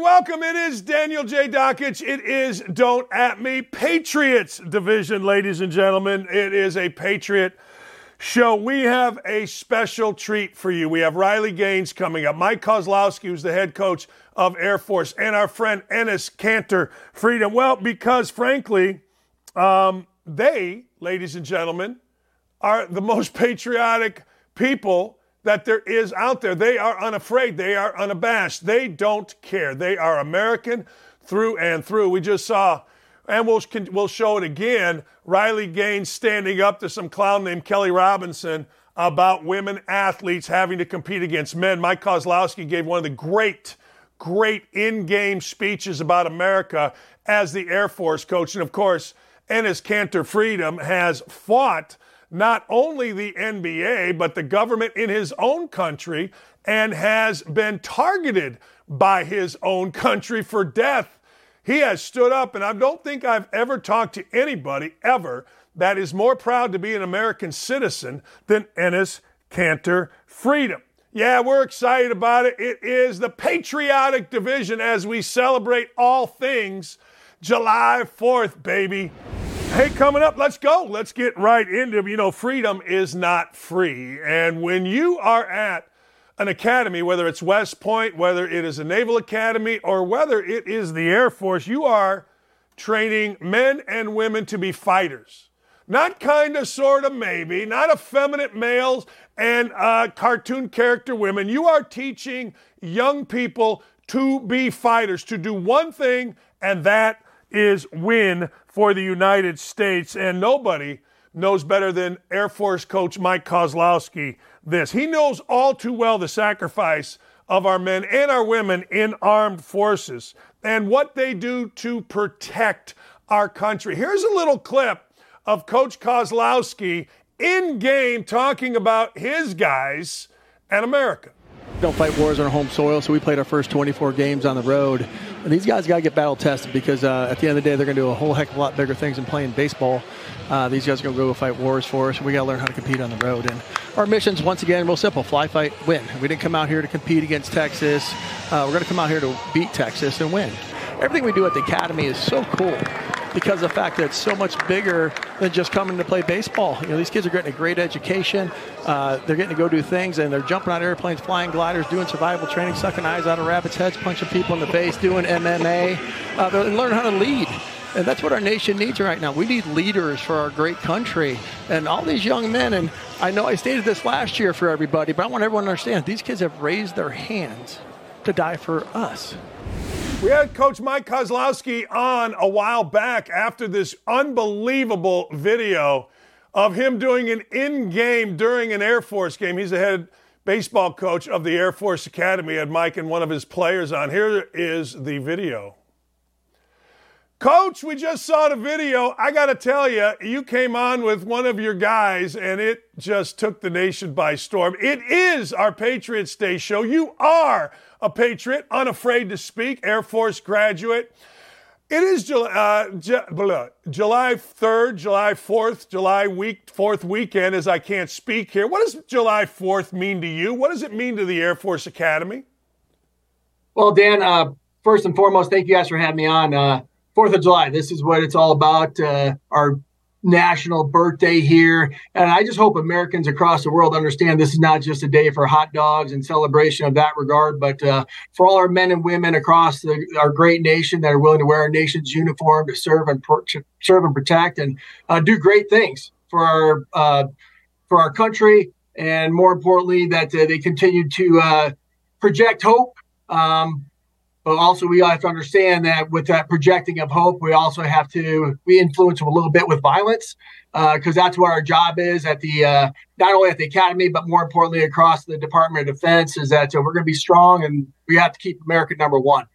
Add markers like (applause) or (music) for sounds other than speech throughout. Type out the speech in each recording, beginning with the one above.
welcome. It is Daniel J. Dakich. It is Don't At Me Patriots Division, ladies and gentlemen. It is a Patriot show. We have a special treat for you. We have Riley Gaines coming up, Mike Kazlausky, who's the head coach of Air Force, and our friend Enes Kanter Freedom. Well, because frankly, um, they, ladies and gentlemen, are the most patriotic people that there is out there. They are unafraid. They are unabashed. They don't care. They are American through and through. We just saw, and we'll, we'll show it again, Riley Gaines standing up to some clown named Kelley Robinson about women athletes having to compete against men. Mike Kazlausky gave one of the great, great in game speeches about America as the Air Force coach. And of course, Enes Kanter Freedom has fought not only the NBA, but the government in his own country and has been targeted by his own country for death. He has stood up, and I don't think I've ever talked to anybody ever that is more proud to be an American citizen than Enes Kanter Freedom. Yeah, we're excited about it. It is the patriotic division as we celebrate all things July 4th, baby. Hey, coming up, let's go. Let's get right into You know, freedom is not free. And when you are at an academy, whether it's West Point, whether it is a Naval Academy, or whether it is the Air Force, you are training men and women to be fighters. Not kind of, sort of, maybe, not effeminate males and uh, cartoon character women. You are teaching young people to be fighters, to do one thing, and that is win for the United States. And nobody knows better than Air Force coach Mike Kazlausky this. He knows all too well the sacrifice of our men and our women in armed forces and what they do to protect our country. Here's a little clip of Coach Kazlausky in game talking about his guys and America. Don't fight wars on our home soil, so we played our first 24 games on the road. These guys got to get battle tested because uh, at the end of the day, they're going to do a whole heck of a lot bigger things than playing baseball. Uh, these guys are going to go fight wars for us, and we got to learn how to compete on the road. And our mission's once again real simple: fly, fight, win. We didn't come out here to compete against Texas. Uh, we're going to come out here to beat Texas and win. Everything we do at the academy is so cool because of the fact that it's so much bigger than just coming to play baseball. You know, these kids are getting a great education. Uh, they're getting to go do things, and they're jumping on airplanes, flying gliders, doing survival training, sucking eyes out of rabbits' heads, punching people in the face, doing MMA, uh, and learn how to lead. And that's what our nation needs right now. We need leaders for our great country. And all these young men, and I know I stated this last year for everybody, but I want everyone to understand these kids have raised their hands to die for us. We had Coach Mike Kazlausky on a while back after this unbelievable video of him doing an in game during an Air Force game. He's the head baseball coach of the Air Force Academy. Had Mike and one of his players on. Here is the video. Coach, we just saw the video. I got to tell you, you came on with one of your guys, and it just took the nation by storm. It is our Patriots Day show. You are a Patriot, unafraid to speak, Air Force graduate. It is July, uh, July 3rd, July 4th, July week, 4th weekend, as I can't speak here. What does July 4th mean to you? What does it mean to the Air Force Academy? Well, Dan, uh, first and foremost, thank you guys for having me on. Uh, Fourth of July. This is what it's all about. Uh, our national birthday here. And I just hope Americans across the world understand this is not just a day for hot dogs and celebration of that regard, but uh, for all our men and women across the, our great nation that are willing to wear our nation's uniform to serve and serve and protect and uh, do great things for our uh, for our country. And more importantly, that uh, they continue to uh, project hope um, but also we have to understand that with that projecting of hope, we also have to we influence them a little bit with violence because uh, that's what our job is at the uh, not only at the academy but more importantly across the Department of Defense is that uh, we're going to be strong and we have to keep America number one.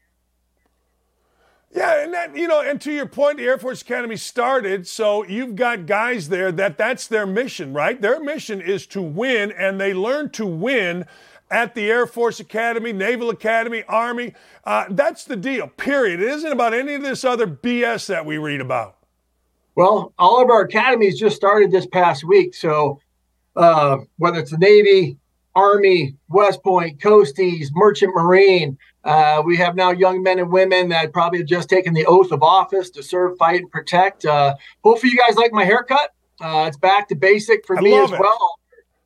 Yeah, and that you know, and to your point, the Air Force Academy started, so you've got guys there that that's their mission, right? Their mission is to win, and they learn to win at the Air Force Academy, Naval Academy, Army. Uh, that's the deal, period. It isn't about any of this other BS that we read about. Well, all of our academies just started this past week. So uh, whether it's the Navy, Army, West Point, Coasties, Merchant Marine. Uh, we have now young men and women that probably have just taken the oath of office to serve, fight, and protect. Uh, hopefully, you guys like my haircut. Uh, it's back to basic for I me as it. well.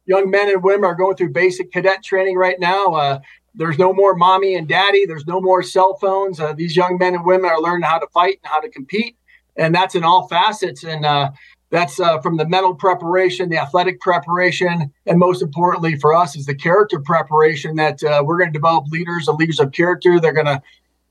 Young men and women are going through basic cadet training right now. Uh, there's no more mommy and daddy. There's no more cell phones. Uh, these young men and women are learning how to fight and how to compete, and that's in all facets. And uh, that's uh, from the mental preparation, the athletic preparation, and most importantly for us is the character preparation that uh, we're going to develop leaders and leaders of character. They're going to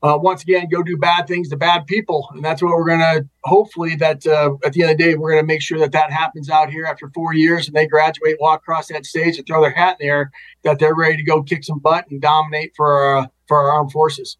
uh, once again go do bad things to bad people, and that's what we're going to hopefully that uh, at the end of the day we're going to make sure that that happens out here after four years and they graduate, walk across that stage, and throw their hat in the air that they're ready to go kick some butt and dominate for our, for our armed forces.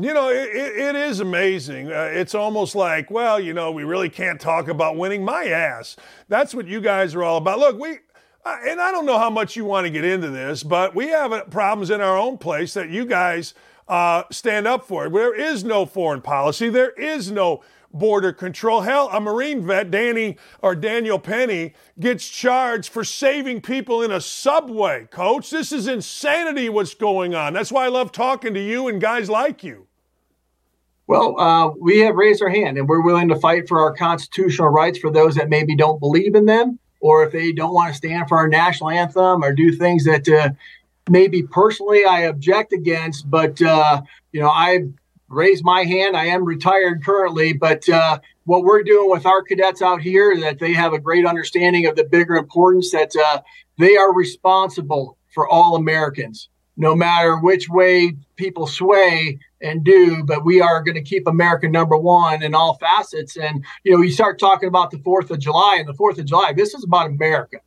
You know, it, it is amazing. Uh, it's almost like, well, you know, we really can't talk about winning my ass. That's what you guys are all about. Look, we, uh, and I don't know how much you want to get into this, but we have uh, problems in our own place that you guys uh, stand up for. It. There is no foreign policy. There is no border control. Hell, a Marine vet, Danny or Daniel Penny, gets charged for saving people in a subway. Coach, this is insanity. What's going on? That's why I love talking to you and guys like you. Well, uh, we have raised our hand and we're willing to fight for our constitutional rights for those that maybe don't believe in them, or if they don't want to stand for our national anthem or do things that uh, maybe personally I object against. But, uh, you know, I raised my hand. I am retired currently, but uh, what we're doing with our cadets out here, that they have a great understanding of the bigger importance that uh, they are responsible for all Americans, no matter which way people sway and do, but we are going to keep America number one in all facets. And, you know, you start talking about the 4th of July and the 4th of July, this is about America.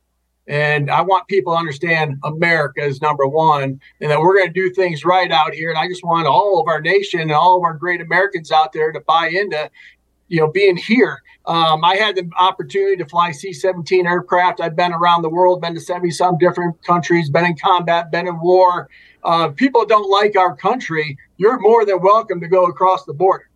And I want people to understand America is number one and that we're going to do things right out here. And I just want all of our nation and all of our great Americans out there to buy into, you know, being here. Um, I had the opportunity to fly C 17 aircraft. I've been around the world, been to 70 some different countries, been in combat, been in war. Uh, people don't like our country. You're more than welcome to go across the border.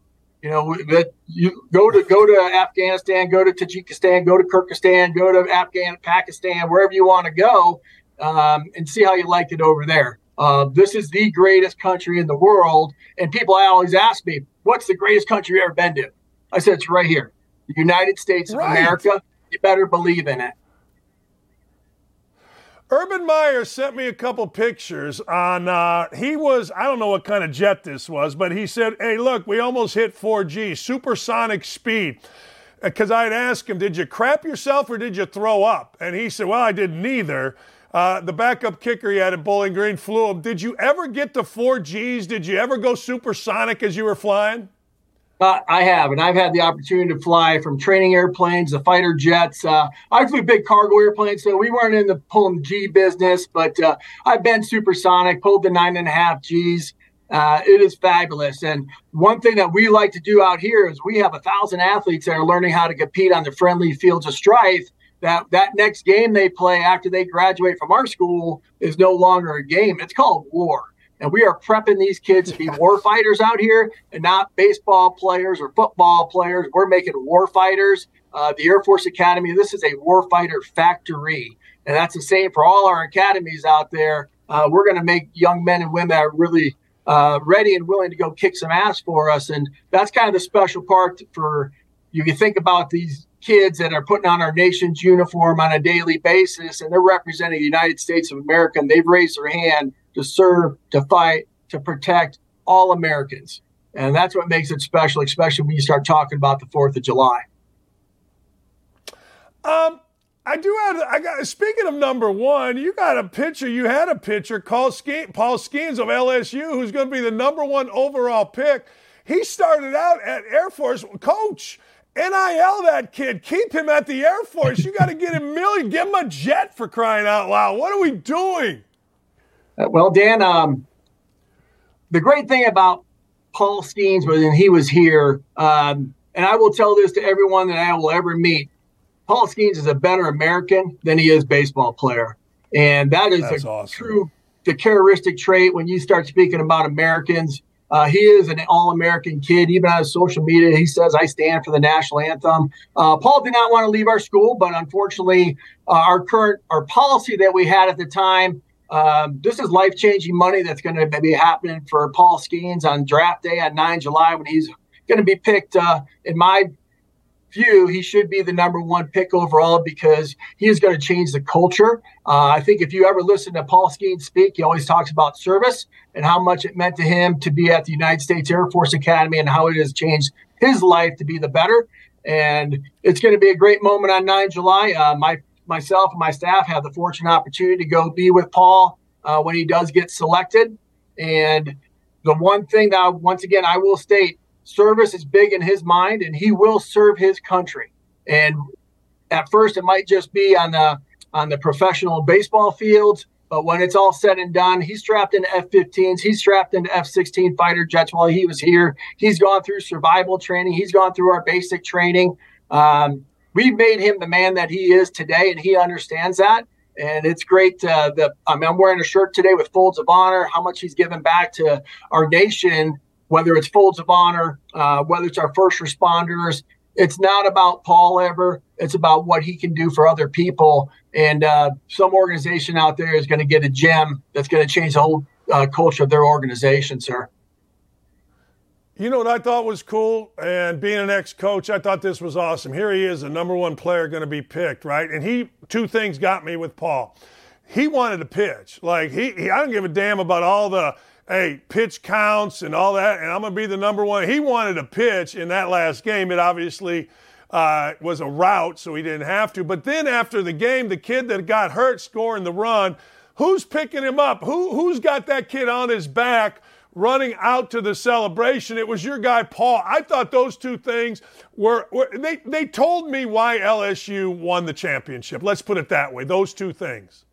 You know that you go to go to Afghanistan, go to Tajikistan, go to Kyrgyzstan, go to Afghan, Pakistan, wherever you want to go, um, and see how you like it over there. Uh, this is the greatest country in the world, and people always ask me, "What's the greatest country you've ever been to?" I said, "It's right here, the United States of Right. America. You better believe in it." Urban Meyer sent me a couple pictures on, uh, he was, I don't know what kind of jet this was, but he said, hey, look, we almost hit 4G, supersonic speed. Because I'd asked him, did you crap yourself or did you throw up? And he said, well, I did neither. Uh, the backup kicker he had at Bowling Green flew him. Did you ever get to 4Gs? Did you ever go supersonic as you were flying? Uh, I have, and I've had the opportunity to fly from training airplanes to fighter jets. Uh, I flew big cargo airplanes, so we weren't in the pulling G business, but uh, I've been supersonic, pulled the nine and a half Gs. Uh, it is fabulous. And one thing that we like to do out here is we have a thousand athletes that are learning how to compete on the friendly fields of strife. That that next game they play after they graduate from our school is no longer a game. It's called war. And we are prepping these kids to be (laughs) war fighters out here and not baseball players or football players. We're making war fighters. Uh, the Air Force Academy, this is a warfighter factory. And that's the same for all our academies out there. Uh, we're going to make young men and women that are really uh, ready and willing to go kick some ass for us. And that's kind of the special part for you. You think about these kids that are putting on our nation's uniform on a daily basis, and they're representing the United States of America, and they've raised their hand to serve, to fight, to protect all Americans. And that's what makes it special, especially when you start talking about the 4th of July. Um, I do have. I got. Speaking of number one, you got a pitcher. You had a pitcher called Ske- Paul Skenes of LSU, who's going to be the number one overall pick. He started out at Air Force. Coach, NIL that kid. Keep him at the Air Force. You got to get him million. Give him a jet for crying out loud. What are we doing? Uh, well, Dan, um, the great thing about Paul Skenes was, and he was here, um, and I will tell this to everyone that I will ever meet. Paul Skenes is a better American than he is baseball player, and that is That's a awesome. true the characteristic trait when you start speaking about Americans. Uh, he is an All American kid. Even on his social media, he says, I stand for the national anthem. Uh, Paul did not want to leave our school, but unfortunately, uh, our current our policy that we had at the time. Um, this is life changing money that's going to be happening for Paul Skenes on draft day on 9 July when he's going to be picked, uh, in my view, he should be the number one pick overall because he is going to change the culture. Uh, I think if you ever listen to Paul Skenes speak, he always talks about service and how much it meant to him to be at the United States Air Force Academy and how it has changed his life to be the better. And it's going to be a great moment on 9 July. Uh, my myself and my staff have the fortunate opportunity to go be with Paul uh, when he does get selected. And the one thing that once again I will state service is big in his mind and he will serve his country. And at first it might just be on the on the professional baseball fields, but when it's all said and done, he's strapped into F-15s, he's strapped into F-16 fighter jets while he was here. He's gone through survival training, he's gone through our basic training. Um, we've made him the man that he is today, and he understands that. And it's great uh, that I mean, I'm wearing a shirt today with Folds of Honor, how much he's given back to our nation whether it's folds of honor, uh, whether it's our first responders. It's not about Paul ever. It's about what he can do for other people. And uh, some organization out there is going to get a gem that's going to change the whole uh, culture of their organization, sir. You know what I thought was cool? And being an ex coach, I thought this was awesome. Here he is, the number one player going to be picked, right? And he, two things got me with Paul. He wanted to pitch. Like, he, he I don't give a damn about all the, hey, pitch counts and all that, and I'm going to be the number one. He wanted to pitch in that last game. It obviously uh, was a rout, so he didn't have to. But then after the game, the kid that got hurt scoring the run, who's picking him up? Who, who's got that kid on his back? Running out to the celebration. It was your guy, Paul. I thought those two things were, were, they, they told me why LSU won the championship. Let's put it that way. Those two things.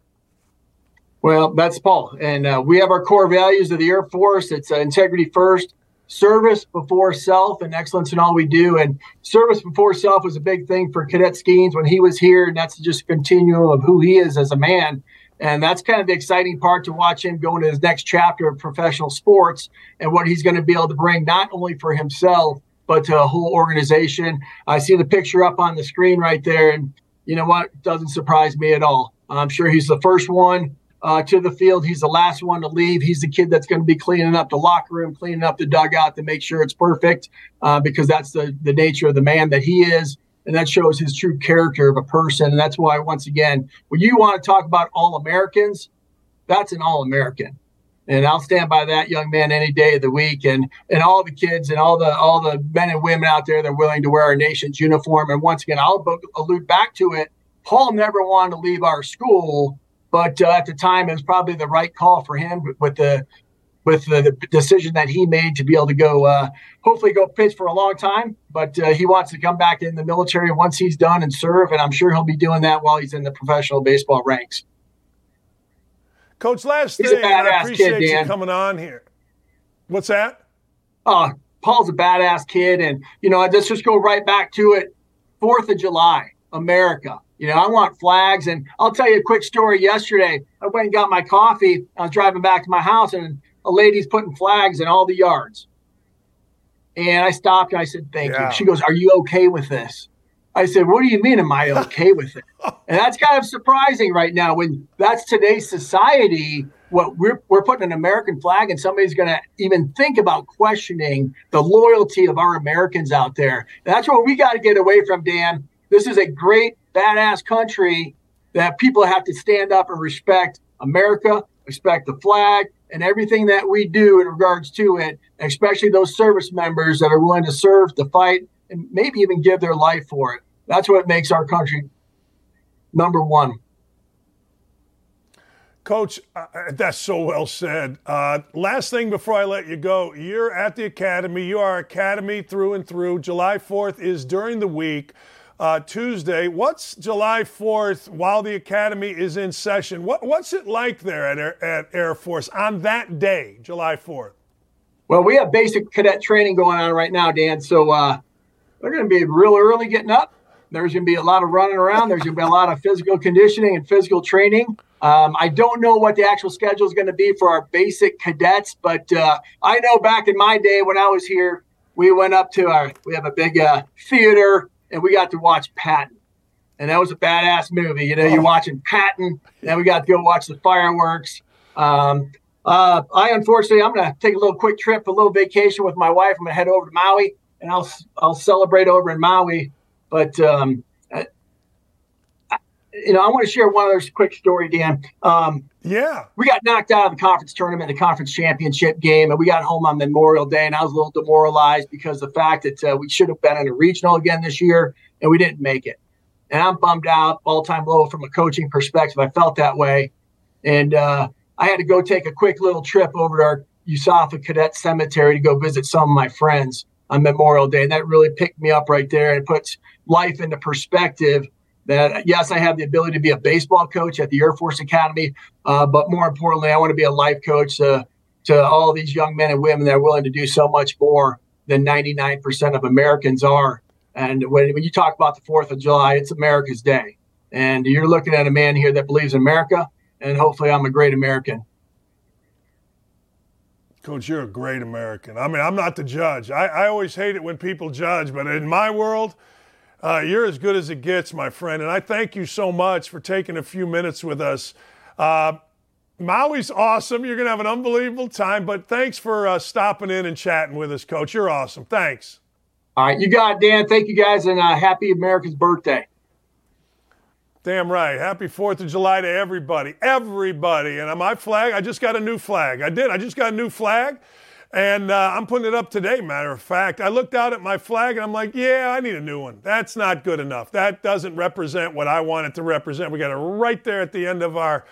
Well, that's Paul. And uh, we have our core values of the Air Force. It's uh, integrity first, service before self, and excellence in all we do. And service before self was a big thing for Cadet Skenes when he was here. And that's just a continuum of who he is as a man. And that's kind of the exciting part to watch him go into his next chapter of professional sports and what he's going to be able to bring, not only for himself, but to a whole organization. I see the picture up on the screen right there. And you know what? Doesn't surprise me at all. I'm sure he's the first one uh, to the field. He's the last one to leave. He's the kid that's going to be cleaning up the locker room, cleaning up the dugout to make sure it's perfect, uh, because that's the the nature of the man that he is, and that shows his true character of a person. And that's why, once again, when you want to talk about all Americans, that's an all American. And I'll stand by that young man any day of the week, and and all the kids and all the all the men and women out there that are willing to wear our nation's uniform. And once again, I'll allude back to it. Paul never wanted to leave our school but uh, at the time, it was probably the right call for him with the with the, the decision that he made to be able to go, uh, hopefully, go pitch for a long time. But uh, he wants to come back in the military once he's done and serve, and I'm sure he'll be doing that while he's in the professional baseball ranks. Coach, last he's thing, I appreciate kid, you coming on here. What's that? Oh, Paul's a badass kid, and you know, let's just go right back to it. Fourth of July, America. You know, I want flags. And I'll tell you a quick story. Yesterday, I went and got my coffee. I was driving back to my house, and a lady's putting flags in all the yards. And I stopped and I said, Thank yeah. you. She goes, Are you okay with this? I said, What do you mean? Am I (laughs) okay with it? And that's kind of surprising right now when that's today's society. What we're, we're putting an American flag, and somebody's going to even think about questioning the loyalty of our Americans out there. And that's what we got to get away from, Dan. This is a great badass country that people have to stand up and respect America, respect the flag, and everything that we do in regards to it, especially those service members that are willing to serve, to fight, and maybe even give their life for it. That's what makes our country number one. Coach, uh, that's so well said. Uh, last thing before I let you go, you're at the academy. You are academy through and through. July 4th is during the week uh, Tuesday. What's July 4th while the Academy is in session? What, what's it like there at Air, at Air Force on that day, July 4th? Well, we have basic cadet training going on right now, Dan. So uh, they're going to be real early getting up. There's going to be a lot of running around. There's going to be a lot of physical conditioning and physical training. Um, I don't know what the actual schedule is going to be for our basic cadets, but uh, I know back in my day when I was here, we went up to our, we have a big uh, theater and we got to watch Patton. And that was a badass movie. You know, you're oh. watching Patton, then we got to go watch the fireworks. Um, uh, I unfortunately, I'm going to take a little quick trip, a little vacation with my wife. I'm going to head over to Maui and I'll, I'll celebrate over in Maui. But um, you know, I want to share one other quick story, Dan. Um, yeah. We got knocked out of the conference tournament, the conference championship game, and we got home on Memorial Day, and I was a little demoralized because the fact that uh, we should have been in a regional again this year, and we didn't make it. And I'm bummed out, all time low from a coaching perspective. I felt that way. And uh, I had to go take a quick little trip over to our USAFA Cadet Cemetery to go visit some of my friends on Memorial Day. And that really picked me up right there and puts life into perspective that yes, I have the ability to be a baseball coach at the Air Force Academy, uh, but more importantly, I want to be a life coach to, to all these young men and women that are willing to do so much more than 99% of Americans are. And when, when you talk about the 4th of July, it's America's Day. And you're looking at a man here that believes in America, and hopefully I'm a great American. Coach, you're a great American. I mean, I'm not the judge. I, I always hate it when people judge, but in my world – uh, you're as good as it gets, my friend. And I thank you so much for taking a few minutes with us. Uh, Maui's awesome. You're going to have an unbelievable time. But thanks for uh, stopping in and chatting with us, Coach. You're awesome. Thanks. All right. You got it, Dan. Thank you guys. And uh, happy America's birthday. Damn right. Happy 4th of July to everybody. Everybody. And my flag, I just got a new flag. I did. I just got a new flag. And uh, I'm putting it up today, matter of fact. I looked out at my flag and I'm like, yeah, I need a new one. That's not good enough. That doesn't represent what I want it to represent. We got it right there at the end of our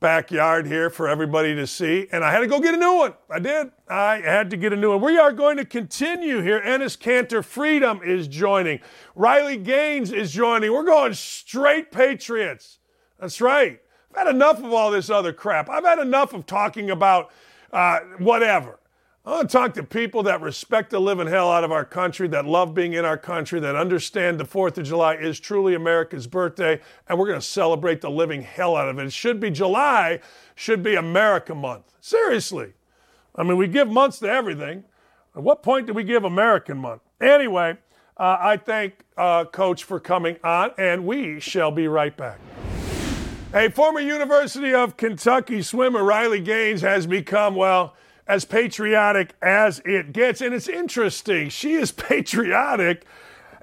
backyard here for everybody to see. And I had to go get a new one. I did. I had to get a new one. We are going to continue here. Enes Kanter Freedom is joining. Riley Gaines is joining. We're going straight Patriots. That's right. I've had enough of all this other crap. I've had enough of talking about uh, whatever. I want to talk to people that respect the living hell out of our country, that love being in our country, that understand the 4th of July is truly America's birthday, and we're going to celebrate the living hell out of it. It should be July, should be America month. Seriously. I mean, we give months to everything. At what point do we give American month? Anyway, uh, I thank uh, Coach for coming on, and we shall be right back. A former University of Kentucky swimmer, Riley Gaines, has become, well, as patriotic as it gets. And it's interesting. She is (laughs) patriotic.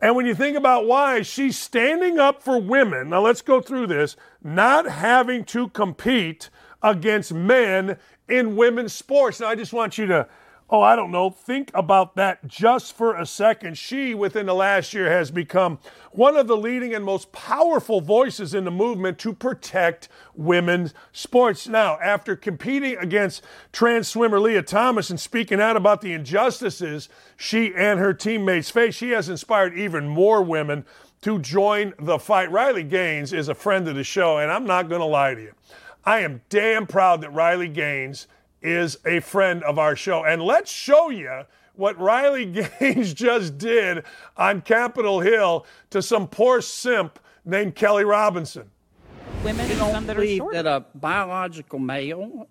And when you think about why, she's standing up for women. Now, let's go through this. Not having to compete against men in women's sports. Now, I just want you to oh, I don't know, think about that just for a second. She, within the last year, has become one of the leading and most powerful voices in the movement to protect women's sports. Now, after competing against trans swimmer Lia Thomas and speaking out about the injustices she and her teammates face, she has inspired even more women to join the fight. Riley Gaines is a friend of the show, and I'm not going to lie to you. I am damn proud that Riley Gaines is a friend of our show. And let's show you what Riley (laughs) Gaines just did on Capitol Hill to some poor simp named Kelley Robinson. Women you don't believe that, that a biological male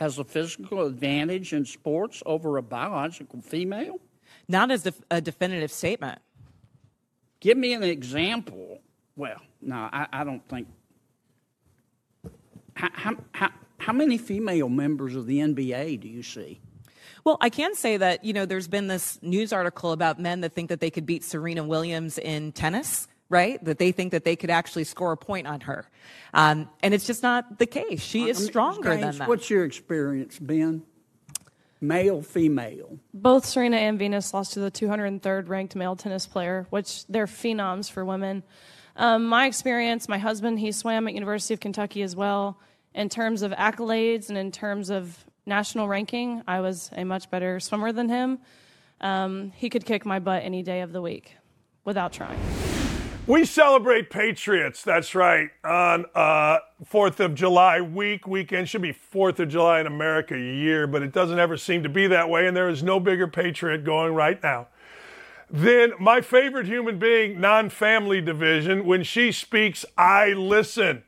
has a physical advantage in sports over a biological female? Not as a definitive statement. Give me an example. Well, no, I, I don't think. How, how, how, how many female members of the NBA do you see? Well, I can say that, you know, there's been this news article about men that think that they could beat Serena Williams in tennis, right? That they think that they could actually score a point on her. Um, and it's just not the case. She is stronger than that. What's your experience, Ben? Male, female. Both Serena and Venus lost to the 203rd ranked male tennis player, which they're phenoms for women. Um, my experience, my husband, he swam at University of Kentucky as well in terms of accolades and in terms of national ranking, I was a much better swimmer than him. Um, he could kick my butt any day of the week without trying. We celebrate Patriots, that's right, on uh, 4th of July week. Weekend should be 4th of July in America year, but it doesn't ever seem to be that way, and there is no bigger Patriot going right now than my favorite human being, non family division. When she speaks, I listen.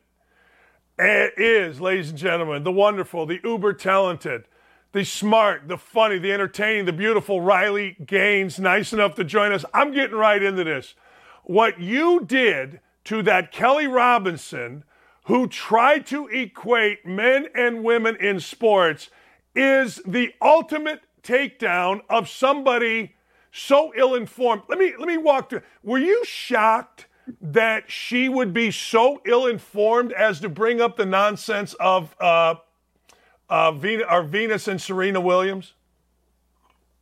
It is, ladies and gentlemen, the wonderful, the uber talented, the smart, the funny, the entertaining, the beautiful Riley Gaines, nice enough to join us. I'm getting right into this. What you did to that Kelley Robinson, who tried to equate men and women in sports, is the ultimate takedown of somebody so ill-informed. Let me let me walk through. Were you shocked that she would be so ill-informed as to bring up the nonsense of uh, uh, Venus, our Venus and Serena Williams?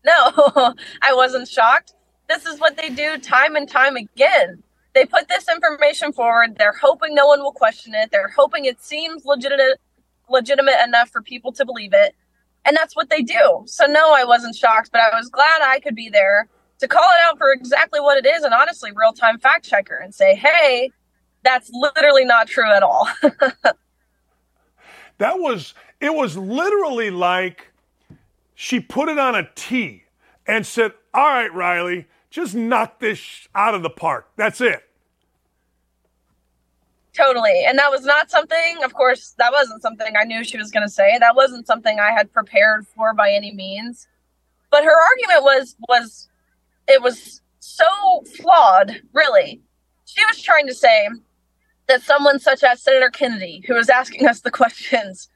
No, (laughs) I wasn't shocked. This is what they do time and time again. They put this information forward. They're hoping no one will question it. They're hoping it seems legitimate, legitimate enough for people to believe it. And that's what they do. So, no, I wasn't shocked, but I was glad I could be there to call it out for exactly what it is and honestly, real time fact checker and say, hey, that's literally not true at all. (laughs) that was, it was literally like she put it on a tee and said, all right, Riley, just knock this out of the park. That's it. Totally. And that was not something, of course, that wasn't something I knew she was going to say. That wasn't something I had prepared for by any means. But her argument was was it was so flawed, really. She was trying to say that someone such as Senator Kennedy, who was asking us the questions,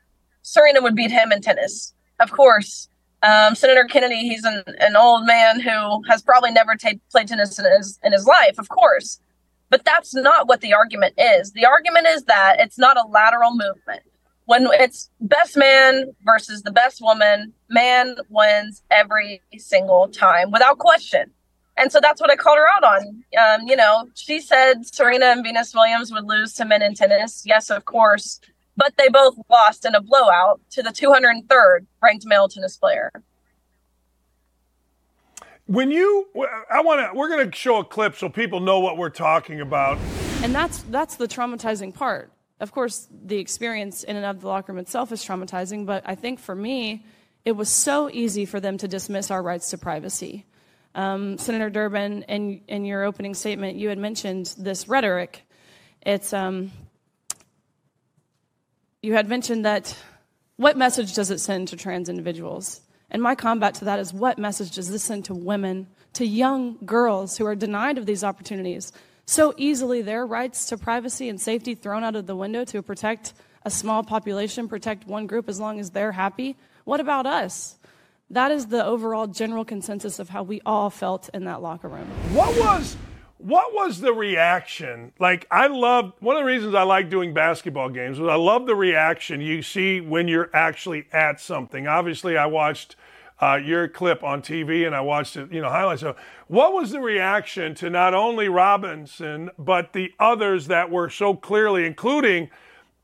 Serena would beat him in tennis. Of course. Um, Senator Kennedy, he's an, an old man who has probably never t- played tennis in his, in his life, of course. But that's not what the argument is. The argument is that it's not a lateral movement. When it's best man versus the best woman, man wins every single time without question. And so that's what I called her out on. Um, you know, she said Serena and Venus Williams would lose to men in tennis. Yes, of course. But they both lost in a blowout to the 203rd ranked male tennis player. When you, I want to, we're going to show a clip so people know what we're talking about. And that's that's the traumatizing part. Of course, the experience in and of the locker room itself is traumatizing, but I think for me, it was so easy for them to dismiss our rights to privacy. Um, Senator Durbin, in, in your opening statement, you had mentioned this rhetoric. It's um, you had mentioned that what message does it send to trans individuals? And my combat to that is what message does this send to women, to young girls who are denied of these opportunities? So easily, their rights to privacy and safety thrown out of the window to protect a small population, protect one group as long as they're happy. What about us? That is the overall general consensus of how we all felt in that locker room. What was what was the reaction? Like I love one of the reasons I like doing basketball games was I love the reaction you see when you're actually at something. Obviously, I watched uh, your clip on TV and I watched it, you know, highlights. So, what was the reaction to not only Robinson but the others that were so clearly, including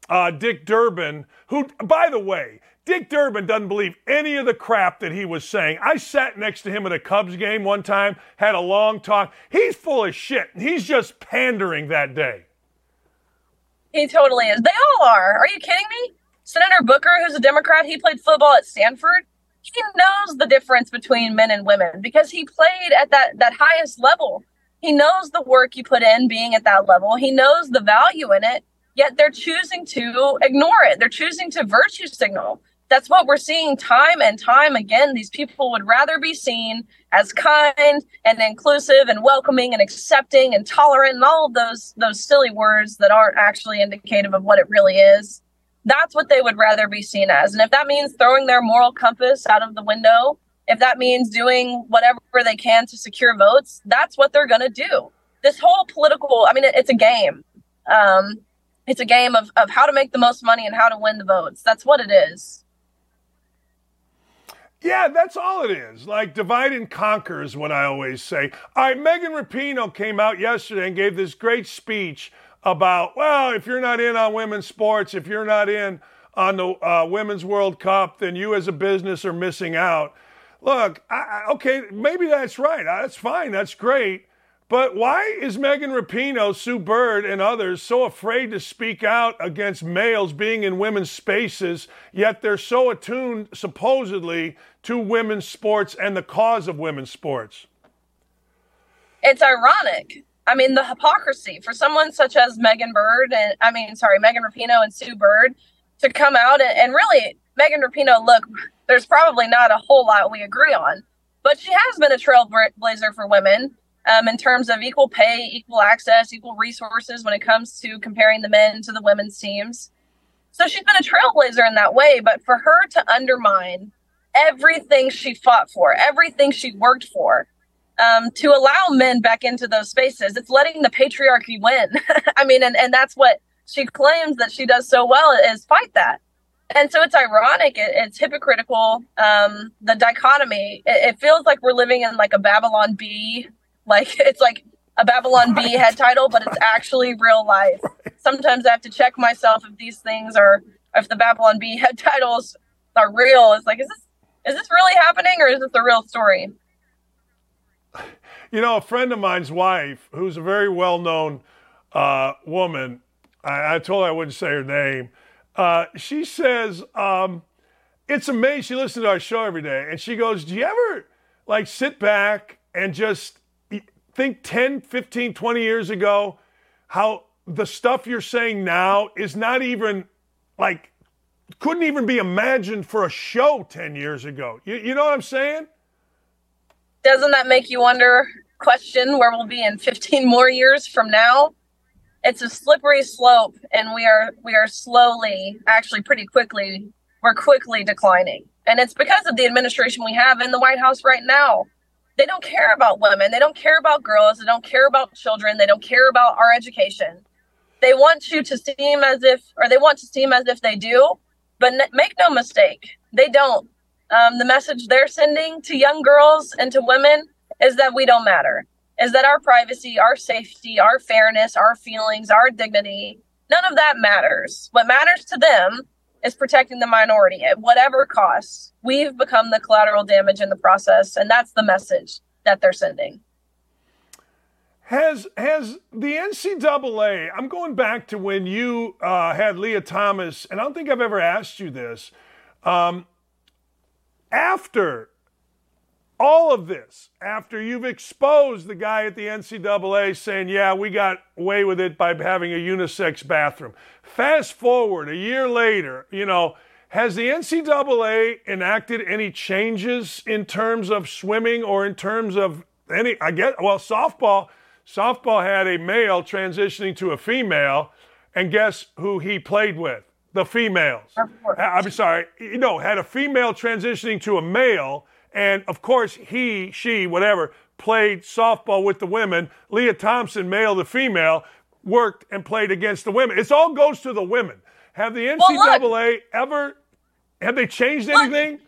uh, Dick Durbin, who, by the way, Dick Durbin doesn't believe any of the crap that he was saying. I sat next to him at a Cubs game one time, had a long talk. He's full of shit. He's just pandering that day. He totally is. They all are. Are you kidding me? Senator Booker, who's a Democrat, he played football at Stanford. He knows the difference between men and women because he played at that, that highest level. He knows the work you put in being at that level. He knows the value in it, yet they're choosing to ignore it. They're choosing to virtue signal that's what we're seeing time and time again. These people would rather be seen as kind and inclusive and welcoming and accepting and tolerant and all of those those silly words that aren't actually indicative of what it really is. That's what they would rather be seen as. And if that means throwing their moral compass out of the window, if that means doing whatever they can to secure votes, that's what they're going to do. This whole political, I mean, it's a game. Um, it's a game of, of how to make the most money and how to win the votes. That's what it is. Yeah, that's all it is. Like divide and conquer is what I always say. All right, Megan Rapinoe came out yesterday and gave this great speech about, well, if you're not in on women's sports, if you're not in on the uh, Women's World Cup, then you as a business are missing out. Look, I, okay, maybe that's right. That's fine. That's great. But why is Megan Rapinoe, Sue Bird, and others so afraid to speak out against males being in women's spaces, yet they're so attuned, supposedly, to women's sports and the cause of women's sports? It's ironic. I mean, the hypocrisy for someone such as Megan Bird and I mean, sorry, Megan Rapinoe and Sue Bird to come out and, and really, Megan Rapinoe, look, there's probably not a whole lot we agree on, but she has been a trailblazer for women um, in terms of equal pay, equal access, equal resources when it comes to comparing the men to the women's teams. So she's been a trailblazer in that way, but for her to undermine everything she fought for, everything she worked for, um, to allow men back into those spaces, it's letting the patriarchy win. (laughs) I mean, and, and that's what she claims that she does so well is fight that. And so it's ironic, it, it's hypocritical. Um, the dichotomy, it, it feels like we're living in like a Babylon Bee like (laughs) it's like a Babylon Bee head title, but it's actually real life. Sometimes I have to check myself if these things are if the Babylon Bee head (laughs) titles are real. It's like, is this is this really happening or is this a real story? You know, a friend of mine's wife, who's a very well known uh, woman, I, I, told her I wouldn't say her name. Uh, she says, um, it's amazing. She listens to our show every day and she goes, Do you ever like sit back and just think 10, 15, 20 years ago how the stuff you're saying now is not even like couldn't even be imagined for a show 10 years ago. You, you know what I'm saying? Doesn't that make you wonder, question where we'll be in 15 more years from now? It's a slippery slope and we are we are slowly, actually pretty quickly, we're quickly declining. And it's because of the administration we have in the White House right now they don't care about women. They don't care about girls. They don't care about children. They don't care about our education. They want you to seem as if, or they want to seem as if they do, but n- make no mistake, they don't. Um, the message they're sending to young girls and to women is that we don't matter, is that our privacy, our safety, our fairness, our feelings, our dignity, none of that matters. What matters to them is protecting the minority at whatever cost. We've become the collateral damage in the process, and that's the message that they're sending. Has has the NCAA? I'm going back to when you uh, had Lia Thomas, and I don't think I've ever asked you this. Um, after all of this after you've exposed the guy at the NCAA saying, yeah, we got away with it by having a unisex bathroom. Fast forward a year later, you know, has the NCAA enacted any changes in terms of swimming or in terms of any, I get, well, softball, softball had a male transitioning to a female, and guess who he played with? The females. I'm sorry, you know, had a female transitioning to a male and of course, he, she, whatever, played softball with the women. Lia Thompson, male to female, worked and played against the women. It all goes to the women. Have the NCAA well, ever have they changed anything?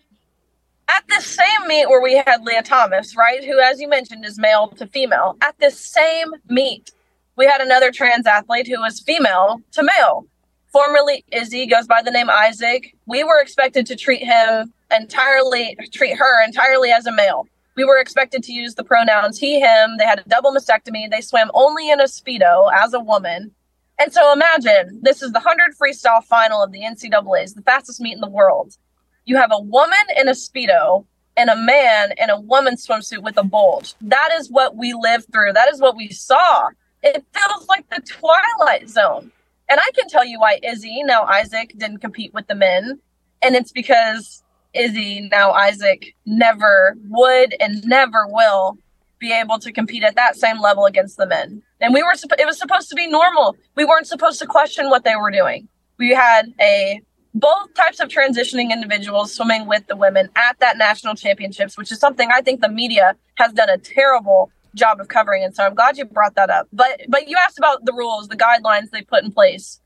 At this same meet where we had Lia Thomas, right, who, as you mentioned, is male to female. At this same meet, we had another trans athlete who was female to male. Formerly Izzy goes by the name Isaac. We were expected to treat him entirely treat her entirely as a male. We were expected to use the pronouns he, him. They had a double mastectomy. They swam only in a Speedo as a woman. And so imagine this is the 100 freestyle final of the NCAAs, the fastest meet in the world. You have a woman in a Speedo and a man in a woman's swimsuit with a bulge. That is what we lived through. That is what we saw. It feels like the Twilight Zone. And I can tell you why Izzy, now Isaac, didn't compete with the men. And it's because Izzy, now Isaac, never would and never will be able to compete at that same level against the men. And we were, it was supposed to be normal. We weren't supposed to question what they were doing. We had a both types of transitioning individuals swimming with the women at that national championships, which is something I think the media has done a terrible job of covering. And so I'm glad you brought that up. But but you asked about the rules, the guidelines they put in place.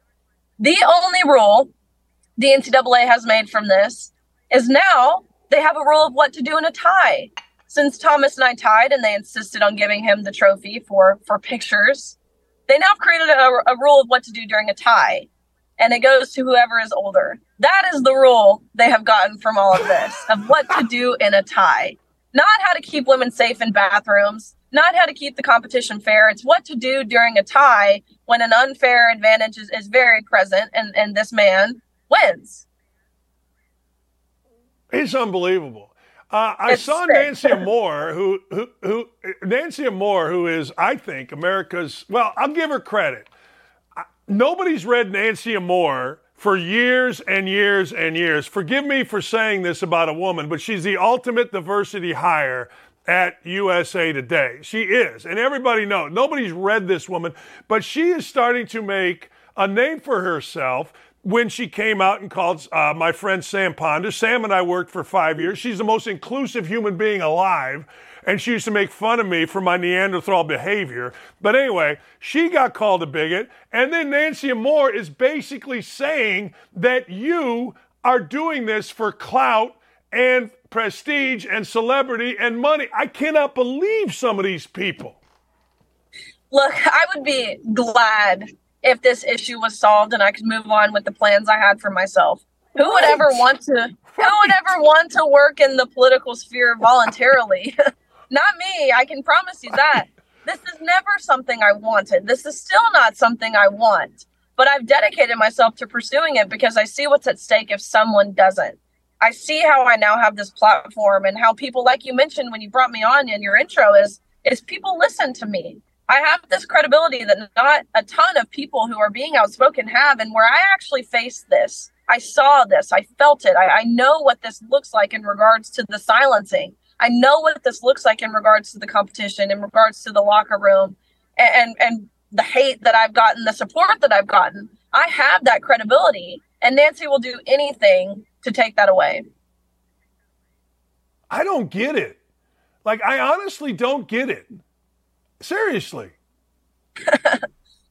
The only rule the NCAA has made from this is now they have a rule of what to do in a tie. Since Thomas and I tied and they insisted on giving him the trophy for for pictures, they now have created a, a rule of what to do during a tie. And it goes to whoever is older. That is the rule they have gotten from all of this of what to do in a tie. Not how to keep women safe in bathrooms, not how to keep the competition fair. It's what to do during a tie when an unfair advantage is, is very present and, and this man wins. It's unbelievable. Uh, I it's saw Nancy (laughs) Armour, who, who, who, Nancy Armour, who is, I think, America's. Well, I'll give her credit. Nobody's read Nancy Armour for years and years and years. Forgive me for saying this about a woman, but she's the ultimate diversity hire at USA Today. She is, and everybody knows. Nobody's read this woman, but she is starting to make a name for herself when she came out and called uh, my friend Sam Ponder. Sam and I worked for five years. She's the most inclusive human being alive. And she used to make fun of me for my Neanderthal behavior. But anyway, she got called a bigot. And then Nancy Armour is basically saying that you are doing this for clout and prestige and celebrity and money. I cannot believe some of these people. Look, I would be glad if this issue was solved and I could move on with the plans I had for myself. Who right. would ever want to right. who would ever want to work in the political sphere voluntarily? (laughs) not me, I can promise you that. This is never something I wanted. This is still not something I want. But I've dedicated myself to pursuing it because I see what's at stake if someone doesn't. I see how I now have this platform and how people like you mentioned when you brought me on in your intro is is people listen to me. I have this credibility that not a ton of people who are being outspoken have, and where I actually faced this, I saw this, I felt it, I, I know what this looks like in regards to the silencing. I know what this looks like in regards to the competition, in regards to the locker room, and and the hate that I've gotten, the support that I've gotten. I have that credibility, and Nancy will do anything to take that away. I don't get it. Like I honestly don't get it. Seriously. (laughs)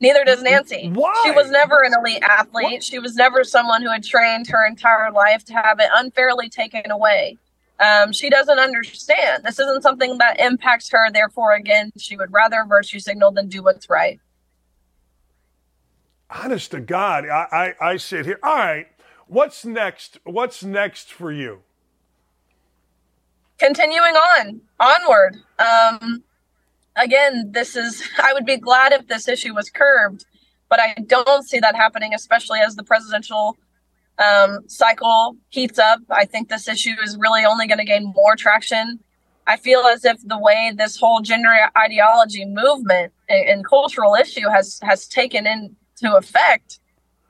Neither does Nancy. Why? She was never an elite athlete. What? She was never someone who had trained her entire life to have it unfairly taken away. Um, she doesn't understand. This isn't something that impacts her. Therefore, again, she would rather virtue signal than do what's right. Honest to God, I, I, I sit here. All right, what's next? What's next for you? Continuing on, onward. Um, again, this is, (laughs) I would be glad if this issue was curbed, but I don't see that happening, especially as the presidential um, cycle heats up. I think this issue is really only going to gain more traction. I feel as if the way this whole gender ideology movement and, and cultural issue has has taken into effect,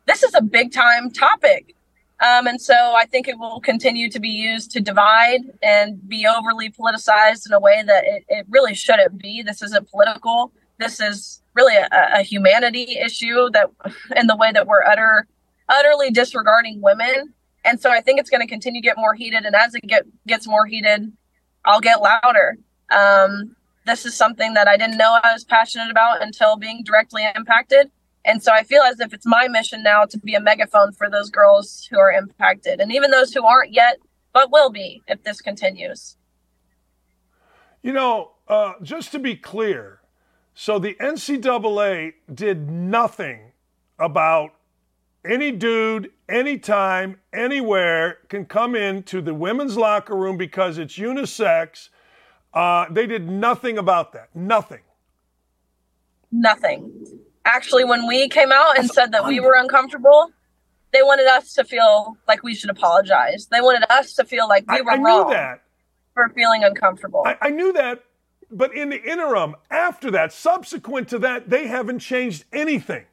this is a big time topic. Um, and so I think it will continue to be used to divide and be overly politicized in a way that it, it really shouldn't be. This isn't political. This is really a, a humanity issue that (laughs) in the way that we're utter utterly disregarding women. And so I think it's going to continue to get more heated. And as it get, gets more heated, I'll get louder. Um, this is something that I didn't know I was passionate about until being directly impacted. And so I feel as if it's my mission now to be a megaphone for those girls who are impacted and even those who aren't yet, but will be if this continues. You know, uh, just to be clear, so the NCAA did nothing about any dude, anytime, anywhere can come into the women's locker room because it's unisex. Uh, they did nothing about that. Nothing. Nothing actually when we came out and said that we were uncomfortable they wanted us to feel like we should apologize. They wanted us to feel like we were I, I wrong that. for feeling uncomfortable. I, I knew that but in the interim after that subsequent to that they haven't changed anything.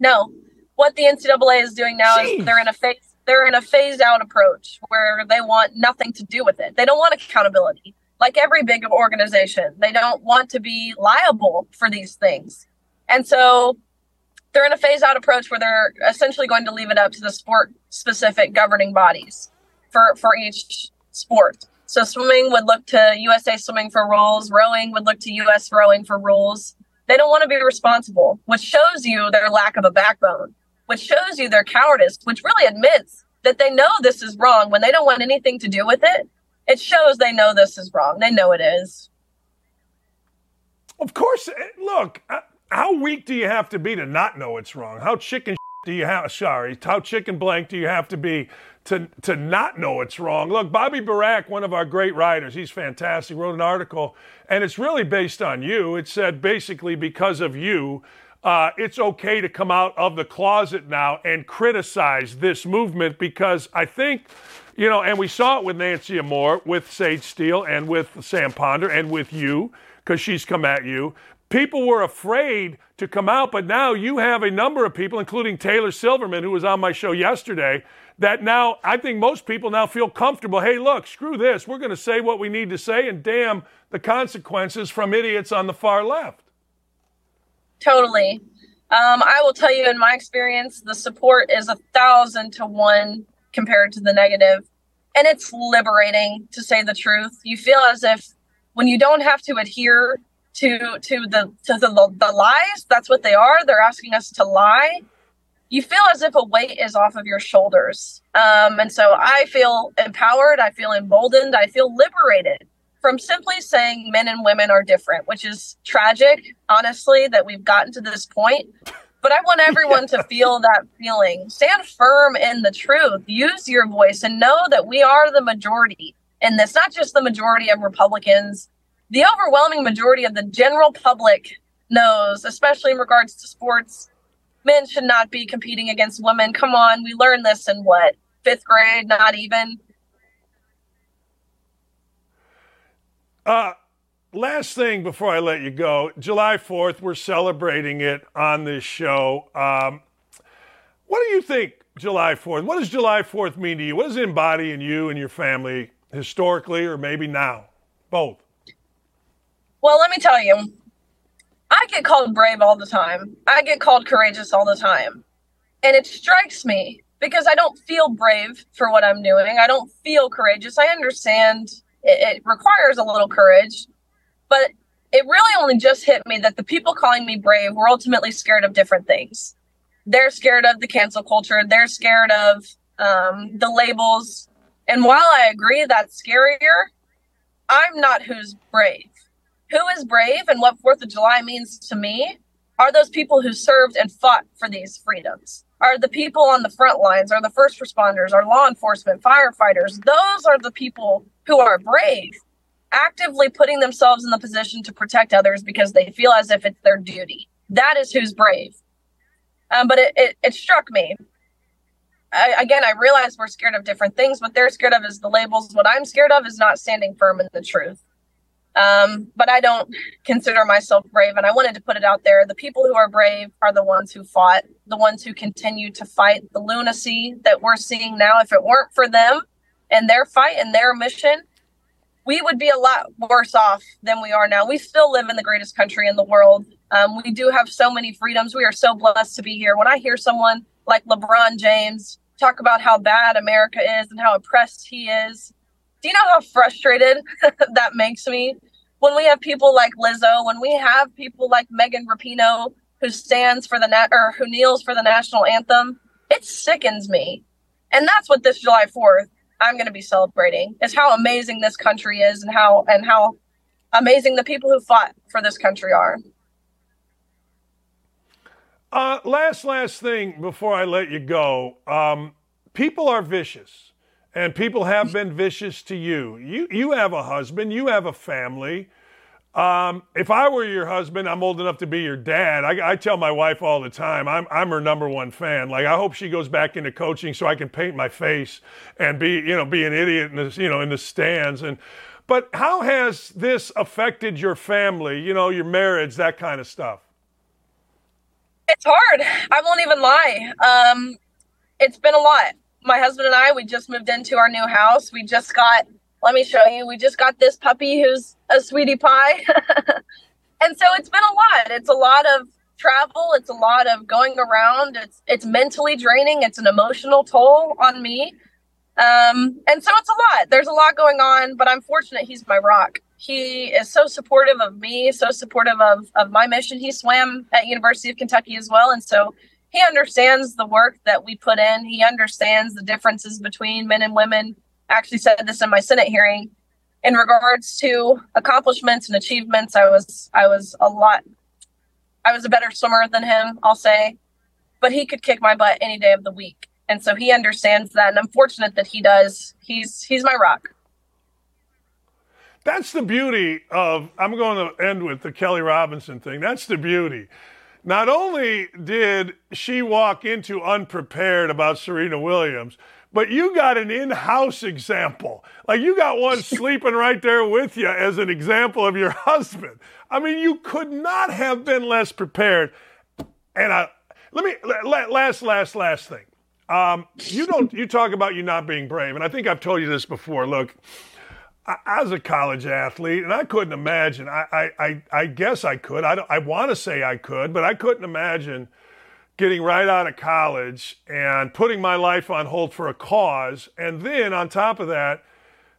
No. What the ncaa is doing now Jeez. is they're in a phase they're in a phased out approach where they want nothing to do with it. They don't want accountability. Like every big organization they don't want to be liable for these things and so they're in a phase out approach where they're essentially going to leave it up to the sport specific governing bodies for, for each sport. So swimming would look to USA Swimming for rules, rowing would look to US Rowing for rules. They don't want to be responsible, which shows you their lack of a backbone, which shows you their cowardice, which really admits that they know this is wrong when they don't want anything to do with it. It shows they know this is wrong. They know it is. Of course, eh, look, how weak do you have to be to not know it's wrong? How chicken (laughs) do you have? Sorry, how chicken blank do you have to be to to not know it's wrong? Look, Bobby Burack, one of our great writers, he's fantastic. Wrote an article, and it's really based on you. It said basically because of you. uh, it's okay to come out of the closet now and criticize this movement because I think, you know, and we saw it with Nancy Armour, with Sage Steele, and with Sam Ponder, and with you, because she's come at you. People were afraid to come out, but now you have a number of people, including Taylor Silverman, who was on my show yesterday, that now I think most people now feel comfortable. Hey, look, screw this. We're going to say what we need to say, and damn the consequences from idiots on the far left. Totally. Um, I will tell you, in my experience, the support is a thousand to one compared to the negative, and it's liberating to say the truth. You feel as if when you don't have to adhere to to the to the, the lies, that's what they are. They're asking us to lie. You feel as if a weight is off of your shoulders, um, and so I feel empowered. I feel emboldened. I feel liberated from simply saying men and women are different, which is tragic, honestly, that we've gotten to this point. But I want (laughs) everyone to feel that feeling. Stand firm in the truth. Use your voice and know that we are the majority in this, not just the majority of Republicans. The overwhelming majority of the general public knows, especially in regards to sports, men should not be competing against women. Come on, we learned this in what, fifth grade, not even. Uh, last thing before I let you go July 4th, we're celebrating it on this show. Um, what do you think July 4th? What does July 4th mean to you? What does it embody in you and your family historically or maybe now? Both. Well, let me tell you, I get called brave all the time. I get called courageous all the time. And it strikes me because I don't feel brave for what I'm doing. I don't feel courageous. I understand it, it requires a little courage. But it really only just hit me that the people calling me brave were ultimately scared of different things. They're scared of the cancel culture. They're scared of um, the labels. And while I agree that's scarier, I'm not who's brave. Who is brave and what Fourth of July means to me are those people who served and fought for these freedoms. Are the people on the front lines, are the first responders, are law enforcement, firefighters. Those are the people who are brave, actively putting themselves in the position to protect others because they feel as if it's their duty. That is who's brave. Um, but it, it, it struck me. I, again, I realize we're scared of different things. What they're scared of is the labels. What I'm scared of is not standing firm in the truth. Um, but I don't consider myself brave, and I wanted to put it out there. The people who are brave are the ones who fought, the ones who continue to fight the lunacy that we're seeing now. If it weren't for them, and their fight and their mission, we would be a lot worse off than we are now. We still live in the greatest country in the world. Um, we do have so many freedoms. We are so blessed to be here. When I hear someone like LeBron James talk about how bad America is and how oppressed he is, do you know how frustrated (laughs) that makes me? When we have people like Lizzo, when we have people like Megan Rapinoe who stands for the nat or who kneels for the national anthem, it sickens me. And that's what this July 4th I'm going to be celebrating is how amazing this country is and how and how amazing the people who fought for this country are. Uh, last last thing before I let you go, um, people are vicious, and people have been vicious to you. You you have a husband, you have a family. Um, if I were your husband, I'm old enough to be your dad. I, I, tell my wife all the time, I'm, I'm her number one fan. Like, I hope she goes back into coaching so I can paint my face and be, you know, be an idiot in the, you know, in the stands. And, but how has this affected your family, you know, your marriage, that kind of stuff? It's hard. I won't even lie. Um, it's been a lot. My husband and I, we just moved into our new house. We just got let me show you. We just got this puppy who's a sweetie pie. (laughs) and so it's been a lot. It's a lot of travel, it's a lot of going around. It's it's mentally draining, it's an emotional toll on me. Um, and so it's a lot. There's a lot going on, but I'm fortunate he's my rock. He is so supportive of me, so supportive of, of my mission. He swam at University of Kentucky as well. And so he understands the work that we put in. He understands the differences between men and women I actually said this in my Senate hearing. In regards to accomplishments and achievements, I was I was a lot I was a better swimmer than him, I'll say. But he could kick my butt any day of the week. And so he understands that and I'm fortunate that he does. He's he's my rock. That's the beauty of I'm going to end with the Kelley Robinson thing. That's the beauty. Not only did she walk into unprepared about Serena Williams, but you got an in house example. Like you got one (laughs) sleeping right there with you as an example of your (laughs) husband. I mean, you could not have been less prepared. And I, let me, last, last, last thing. Um, you don't, you talk about you not being brave. And I think I've told you this before. Look, I, was a college athlete, and I couldn't imagine. I, I, I guess I could. I, I want to say I could, but I couldn't imagine getting right out of college and putting my life on hold for a cause. And then on top of that,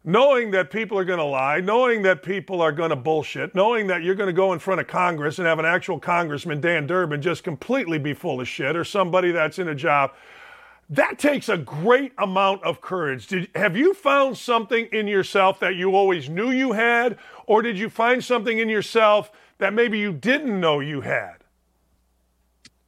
knowing that people are going to lie, knowing that people are going to bullshit, knowing that you're going to go in front of Congress and have an actual congressman, Dan Durbin, just completely be full of shit, or somebody that's in a job that takes a great amount of courage. Did, have you found something in yourself that you always knew you had, or did you find something in yourself that maybe you didn't know you had?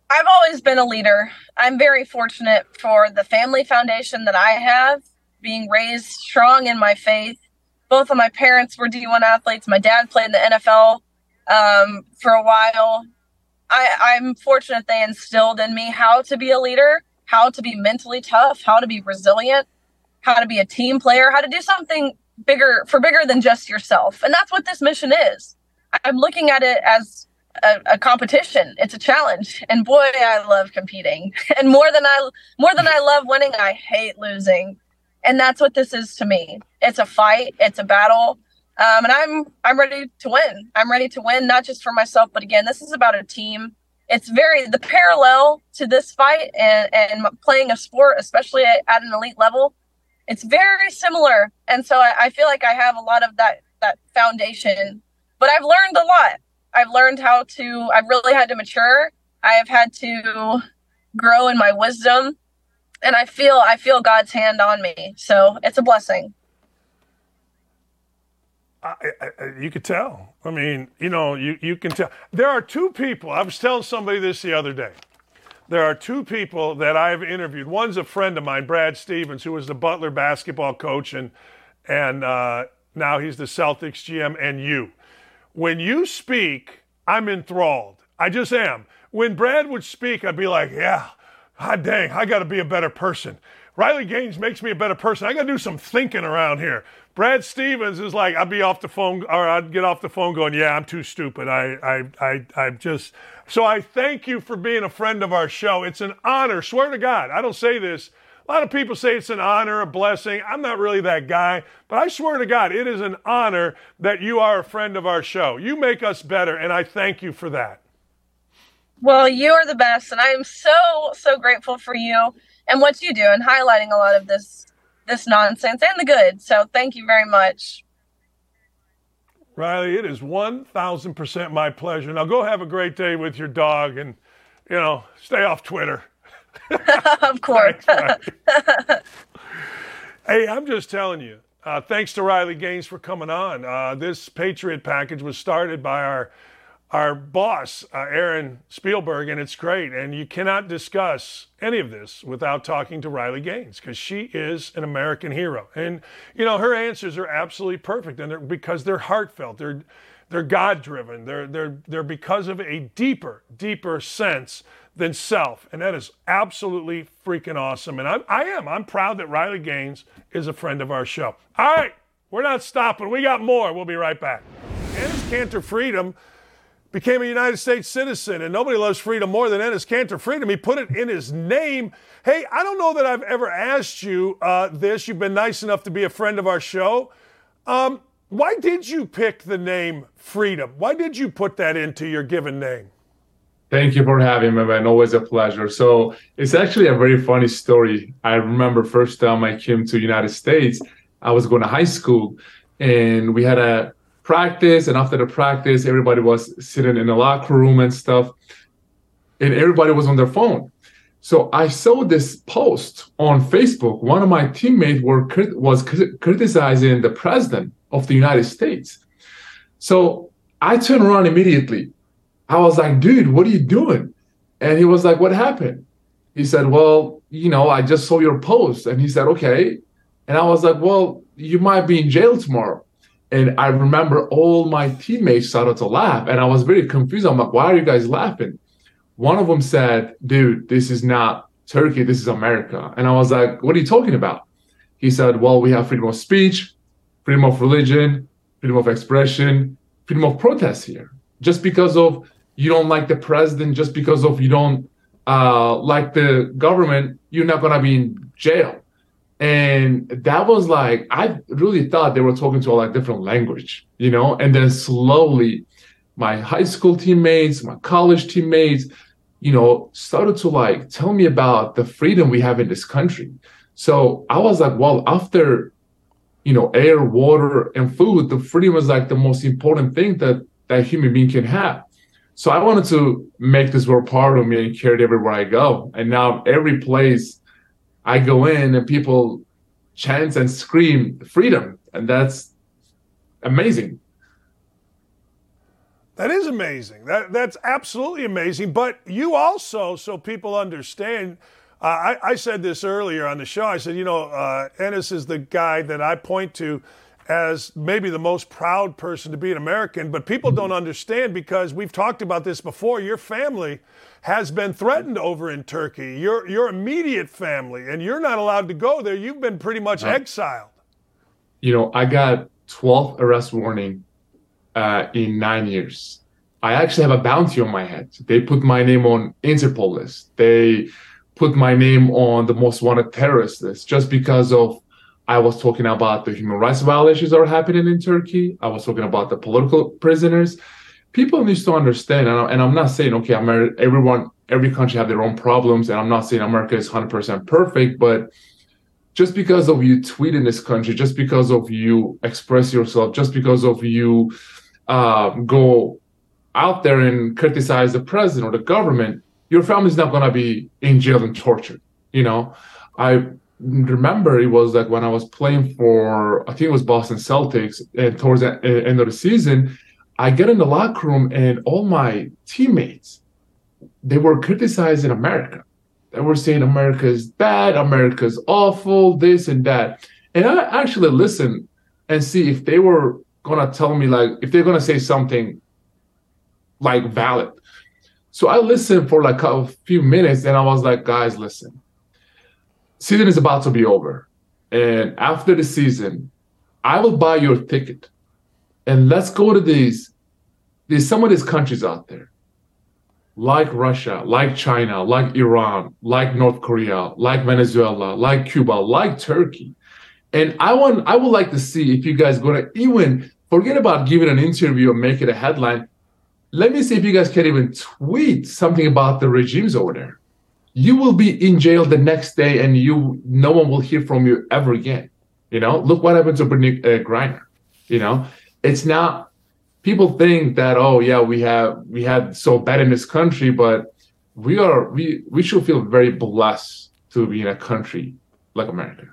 I've always been a leader. I'm very fortunate for the family foundation that I have, being raised strong in my faith. Both of my parents were D1 athletes. My dad played in the NFL um, for a while. I, I'm fortunate they instilled in me how to be a leader how to be mentally tough, how to be resilient, how to be a team player, how to do something bigger for bigger than just yourself. And that's what this mission is. I'm looking at it as a, a, competition. It's a challenge. And boy, I love competing. (laughs) And more than I more than I love winning, I hate losing. And that's what this is to me. It's a fight, it's a battle. Um, and I'm I'm ready to win. I'm ready to win, not just for myself, but again, this is about a team it's very the parallel to this fight and, and playing a sport, especially at, at an elite level, it's very similar. And so I, I feel like I have a lot of that that foundation. But I've learned a lot. I've learned how to I've really had to mature. I have had to grow in my wisdom. And I feel I feel God's hand on me. So it's a blessing. I, I, you could tell. I mean, you know, you, you can tell. There are two people. I was telling somebody this the other day. There are two people that I've interviewed. One's a friend of mine, Brad Stevens, who was the Butler basketball coach, and and uh, now he's the Celtics GM. And you, when you speak, I'm enthralled. I just am. When Brad would speak, I'd be like, yeah, hot dang, I got to be a better person. Riley Gaines makes me a better person. I got to do some thinking around here. Brad Stevens is like, I'd be off the phone, or I'd get off the phone going, yeah, I'm too stupid. I, I, I, I'm just. So I thank you for being a friend of our show. It's an honor. Swear to God, I don't say this. A lot of people say it's an honor, a blessing. I'm not really that guy, but I swear to God, it is an honor that you are a friend of our show. You make us better, and I thank you for that. Well, you are the best, and I am so, so grateful for you and what you do and highlighting a lot of this this nonsense and the good. So thank you very much. Riley, it is 1000% my pleasure. Now go have a great day with your dog and, you know, stay off Twitter. (laughs) of course. hey, I'm just telling you, uh, thanks to Riley Gaines for coming on. Uh, this Patriot package was started by our our boss, uh, Aaron Spielberg, and it's great. And you cannot discuss any of this without talking to Riley Gaines because she is an American hero. And, you know, her answers are absolutely perfect and they're, because they're heartfelt, they're, they're God driven, they're, they're, they're because of a deeper, deeper sense than self. And that is absolutely freaking awesome. And I, I am. I'm proud that Riley Gaines is a friend of our show. All right, we're not stopping. We got more. We'll be right back. Enes Kanter Freedom became a United States citizen, and nobody loves freedom more than Enes Kanter Freedom. He put it in his name. Hey, I don't know that I've ever asked you uh, this. You've been nice enough to be a friend of our show. Um, why did you pick the name Freedom? Why did you put that into your given name? Thank you for having me, man. Always a pleasure. So it's actually a very funny story. I remember first time I came to United States, I was going to high school, and we had a practice and after the practice everybody was sitting in the locker room and stuff and everybody was on their phone. So i saw this post on facebook. One of my teammates were was criticizing the president of the united states. So i turned around immediately. I was like dude what are you doing? And he was like what happened? He said well you know i just saw your post. And he said okay. And i was like well you might be in jail tomorrow and I remember all my teammates started to laugh, and I was very confused. I'm like, why are you guys laughing? one of them said, "Dude, this is not Turkey. This is America." And I was like, "What are you talking about?" He said, "Well, we have freedom of speech, freedom of religion, freedom of expression, freedom of protest here. Just because of you don't like the president, just because of you don't uh, like the government, you're not gonna be in jail." And that was like I really thought they were talking to a like different language, you know. And then slowly, my high school teammates, my college teammates, you know, started to like tell me about the freedom we have in this country. So I was like, well, after you know, air, water, and food, the freedom was like the most important thing that that human being can have. So I wanted to make this world part of me and carry it everywhere I go. And now every place I go in and people chant and scream freedom. And that's amazing. That is amazing. That that's absolutely amazing. But you also, so people understand, uh, I, I, said this earlier on the show. I said, you know, uh, Enes is the guy that I point to as maybe the most proud person to be an American. But people don't understand because we've talked about this before. Your family has been threatened over in Turkey. Your your immediate family, and you're not allowed to go there. You've been pretty much exiled. You know, I got 12 arrest warning uh, in nine years. I actually have a bounty on my head. They put my name on Interpol list. They put my name on the most wanted terrorist list just because of I was talking about the human rights violations that are happening in Turkey. I was talking about the political prisoners. People need to understand, and, I, and I'm not saying okay, America, everyone, every country have their own problems, and I'm not saying America is 100% perfect, but just because of you tweet in this country, just because of you express yourself, just because of you uh, go out there and criticize the president or the government, your family's not going to be in jail and tortured. You know, I remember it was like when I was playing for, I think it was Boston Celtics, and towards the uh, end of the season, I get in the locker room and all my teammates, they were criticizing America. They were saying America is bad, America's awful, this and that. And I actually listened and see if they were gonna tell me like if they're gonna say something like valid. So I listened for like a few minutes and I was like, guys, listen, season is about to be over. And after the season, I will buy your ticket and let's go to these there's some of these countries out there like Russia, like China, like Iran, like North Korea, like Venezuela, like Cuba, like Turkey. And I want I would like to see if you guys gonna even forget about giving an interview or make it a headline. Let me see if you guys can even tweet something about the regimes over there. You will be in jail the next day, and you no one will hear from you ever again. You know, look what happened to Brittney uh, Griner. You know, it's not. People think that oh yeah we have we have so bad in this country, but we are we we should feel very blessed to be in a country like America.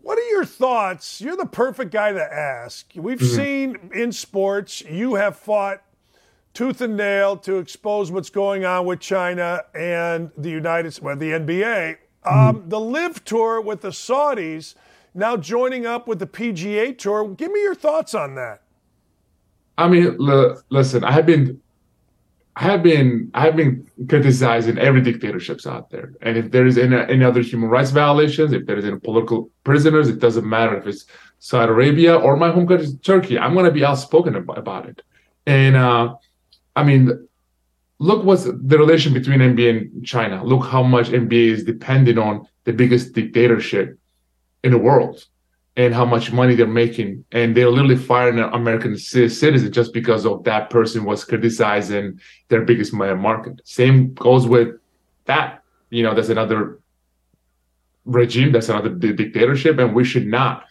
What are your thoughts? You're the perfect guy to ask. We've mm-hmm. seen in sports, you have fought tooth and nail to expose what's going on with China and the United well, the NBA. Mm-hmm. Um, the LIV Tour with the Saudis now joining up with the PGA Tour. Give me your thoughts on that. I mean, l- listen, I have been I have been I have been criticizing every dictatorships out there, and if there is any, any other human rights violations, if there is any political prisoners, it doesn't matter if it's Saudi Arabia or my home country, Turkey. I'm going to be outspoken about it. And uh, I mean, look what's the relation between NBA and China. Look how much NBA is dependent on the biggest dictatorship in the world and how much money they're making. And they're literally firing an American citizen just because of that person was criticizing their biggest market. Same goes with that. You know, that's another regime, that's another dictatorship, and we should not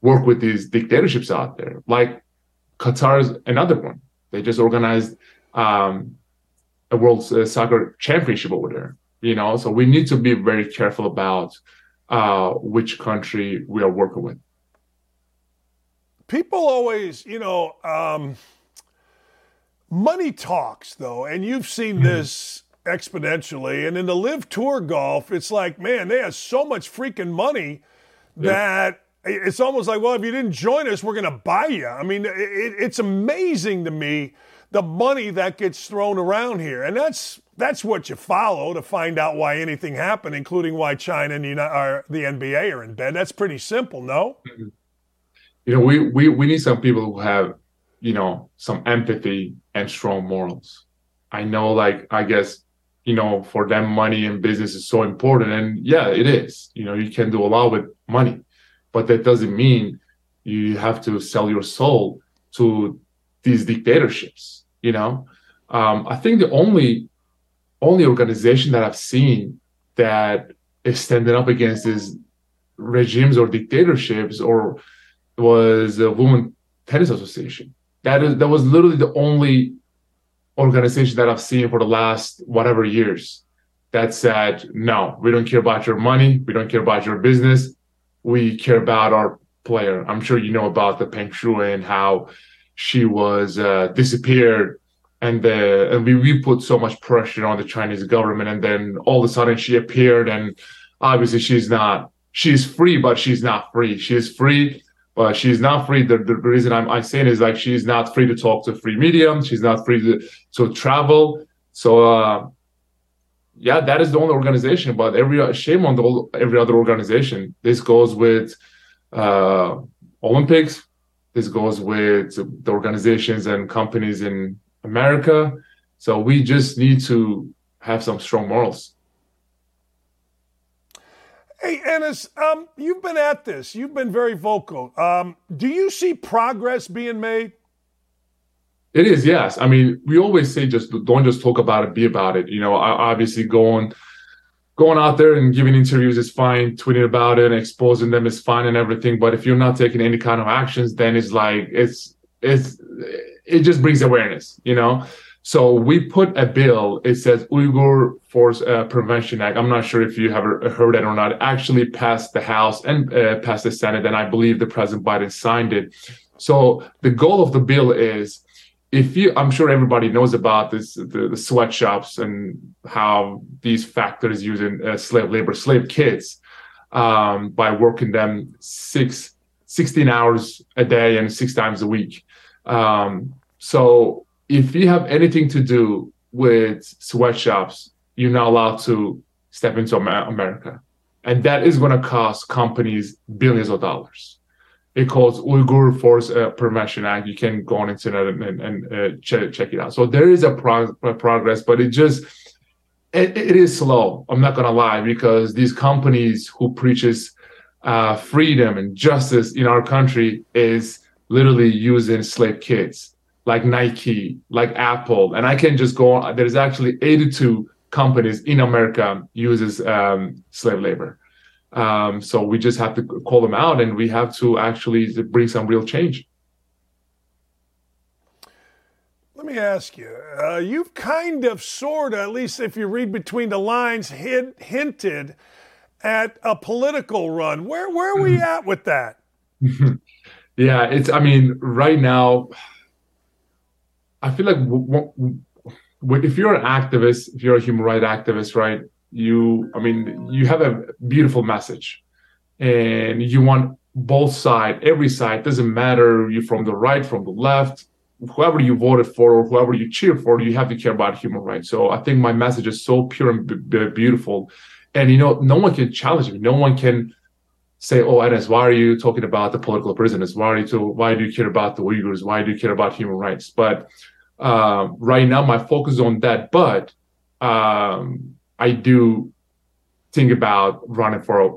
work with these dictatorships out there. Like Qatar is another one. They just organized um, a World Soccer Championship over there. You know, so we need to be very careful about uh, which country we are working with. People always, you know, um, money talks though, and you've seen mm-hmm. this exponentially. And in the LIV Tour golf, it's like, man, they have so much freaking money that it's almost like, well, if you didn't join us, we're going to buy you. I mean, it, it's amazing to me the money that gets thrown around here. And that's that's what you follow to find out why anything happened, including why China and the, the NBA are in bed. That's pretty simple, no? Mm-hmm. You know, we, we, we need some people who have, you know, some empathy and strong morals. I know, like, I guess, you know, for them, money and business is so important. And yeah, it is. You know, you can do a lot with money, but that doesn't mean you have to sell your soul to these dictatorships, you know? Um, I think the only only organization that I've seen that is standing up against these regimes or dictatorships or was the Women Tennis Association. That is that was literally the only organization that I've seen for the last whatever years that said, no, we don't care about your money, we don't care about your business, we care about our player. I'm sure you know about the Peng Shuai and how she was uh, disappeared and the and we, we put so much pressure on the Chinese government, and then all of a sudden she appeared, and obviously she's not she's free, but she's not free. she's free, but she's not free. The, the reason I'm, I'm saying is like she's not free to talk to free medium. She's not free to to travel. So uh, yeah, that is the only organization. But every shame on the every other organization. This goes with uh, Olympics. This goes with the organizations and companies in America. So we just need to have some strong morals. Hey, Enes, um, you've been at this. You've been very vocal. Um, do you see progress being made? It is, yes. I mean, we always say just don't just talk about it, be about it. You know, obviously going going out there and giving interviews is fine, tweeting about it and exposing them is fine and everything. But if you're not taking any kind of actions, then it's like it's it's it just brings awareness, you know. So we put a bill. It says Uyghur Force uh, Prevention Act. I'm not sure if you have heard it or not. It actually passed the House and uh, passed the Senate, and I believe the President Biden signed it. So the goal of the bill is, if you, I'm sure everybody knows about this, the, the sweatshops and how these factories using uh, slave labor, slave kids, um, by working them six, 16 hours a day and six times a week. Um, so if you have anything to do with sweatshops, you're not allowed to step into America. And that is going to cost companies billions of dollars. It calls Uyghur Force uh, Prevention Act. You can go on internet and, and, and uh, check, check it out. So there is a, pro- progress, but it just it, it is slow. I'm not gonna lie because these companies who preaches uh, freedom and justice in our country is literally using slave kids like Nike, like Apple, and I can just go on. There's actually 82 companies in America uses um, slave labor. Um, so we just have to call them out, and we have to actually bring some real change. Let me ask you: uh, You've kind of, sort of, at least if you read between the lines, hid, hinted at a political run. Where where are we mm-hmm. at with that? (laughs) Yeah, it's. I mean, right now, I feel like w- w- if you're an activist, if you're a human rights activist, right? You, I mean, you have a beautiful message, and you want both side, every side. Doesn't matter you from the right, from the left, whoever you voted for or whoever you cheer for, you have to care about human rights. So I think my message is so pure and b- beautiful, and you know, no one can challenge me. No one can say, "Oh, Enes, why are you talking about the political prisoners? Why are you to, why do you care about the Uyghurs? Why do you care about human rights?" But uh, right now, my focus on that. But um, I do think about running for a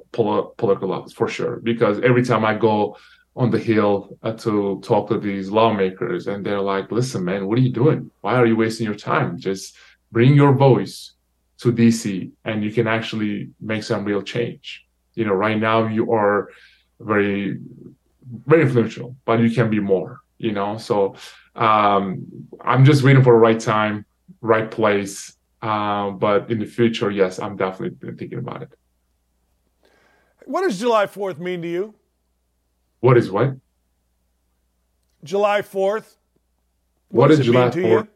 political office for sure because every time I go on the hill uh, to talk to these lawmakers, and they're like, "Listen, man, what are you doing? Why are you wasting your time? Just bring your voice." to DC and you can actually make some real change you know right now you are very very influential but you can be more you know so um i'm just waiting for the right time right place uh, but in the future yes i'm definitely thinking about it. What does july 4th mean to you? What is what? July 4th what, what does july 4th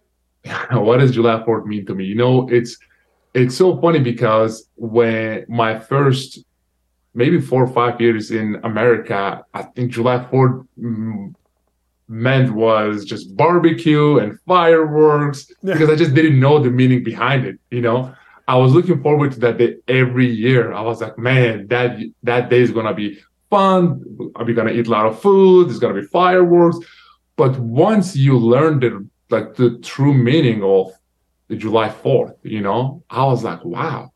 (laughs) what does july 4th mean to me? You know it's it's so funny because when my first maybe four or five years in America, I think July 4th mm, meant was just barbecue and fireworks (laughs) because I just didn't know the meaning behind it. You know, I was looking forward to that day every year. I was like, man, that that day is gonna be fun. Are we gonna eat a lot of food? There's gonna be fireworks. But once you learn the like the true meaning of the July 4th, you know, I was like, wow,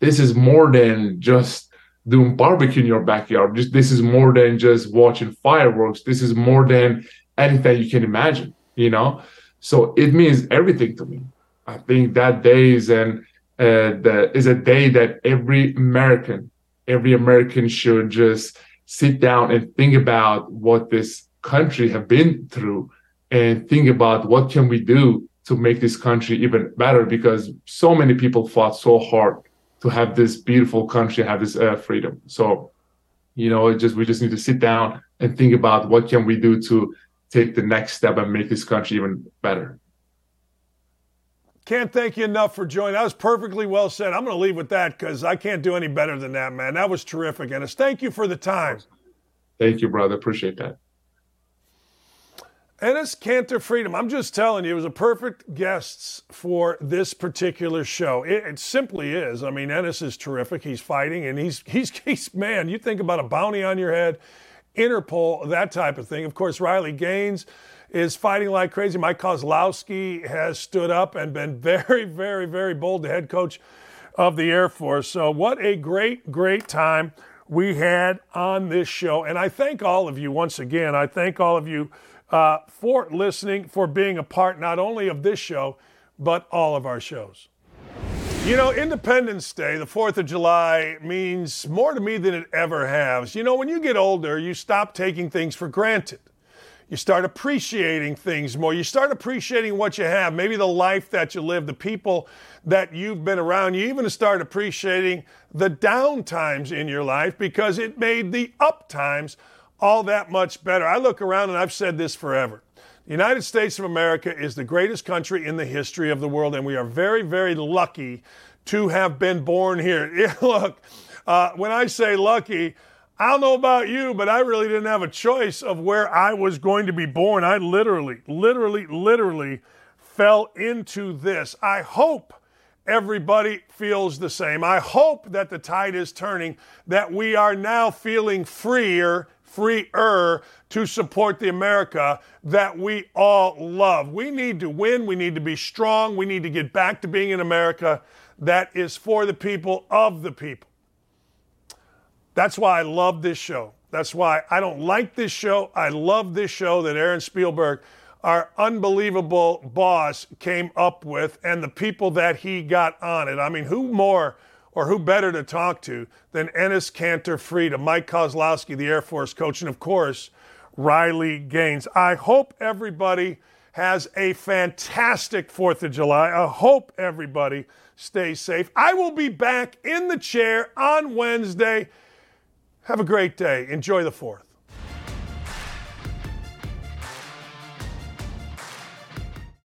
this is more than just doing barbecue in your backyard. Just this is more than just watching fireworks. This is more than anything you can imagine, you know. So it means everything to me. I think that day is an uh, the, is a day that every American, every American should just sit down and think about what this country have been through and think about what can we do to make this country even better because so many people fought so hard to have this beautiful country have this uh, freedom so you know just we just need to sit down and think about what can we do to take the next step and make this country even better can't thank you enough for joining. That was perfectly well said. I'm going to leave with that because I can't do any better than that, man. That was terrific, Enes. Thank you for the time. Thank you, brother. Appreciate that. Enes Kanter Freedom, I'm just telling you, it was a perfect guest for this particular show. It, it, simply is. I mean, Enes is terrific. He's fighting, and he's, he's, he's, man, you think about a bounty on your head, Interpol, that type of thing. Of course, Riley Gaines is fighting like crazy. Mike Kazlausky has stood up and been very, (laughs) very, very bold, the head coach of the Air Force. So, what a great, great time we had on this show. And I thank all of you once again. I thank all of you uh, for listening, for being a part not only of this show, but all of our shows. You know, Independence Day, the 4th of July, means more to me than it ever has. You know, when you get older, you stop taking things for granted. You start appreciating things more. You start appreciating what you have, maybe the life that you live, the people that you've been around. You even start appreciating the down times in your life because it made the up times all that much better. I look around and I've said this forever. The United States of America is the greatest country in the history of the world, and we are very, very lucky to have been born here. (laughs) look, uh, when I say lucky, I don't know about you, but I really didn't have a choice of where I was going to be born. I literally, literally, literally fell into this. I hope everybody feels the same. I hope that the tide is turning, that we are now feeling freer freer to support the America that we all love. We need to win. We need to be strong. We need to get back to being an America that is for the people, of the people. That's why I love this show. That's why I don't like this show. I love this show that Aaron Spielberg, our unbelievable boss, came up with and the people that he got on it. I mean, who more? Or who better to talk to than Enes Kanter Freedom, Mike Kazlausky, the Air Force coach, and of course, Riley Gaines. I hope everybody has a fantastic 4th of July. I hope everybody stays safe. I will be back in the chair on Wednesday. Have a great day. Enjoy the 4th.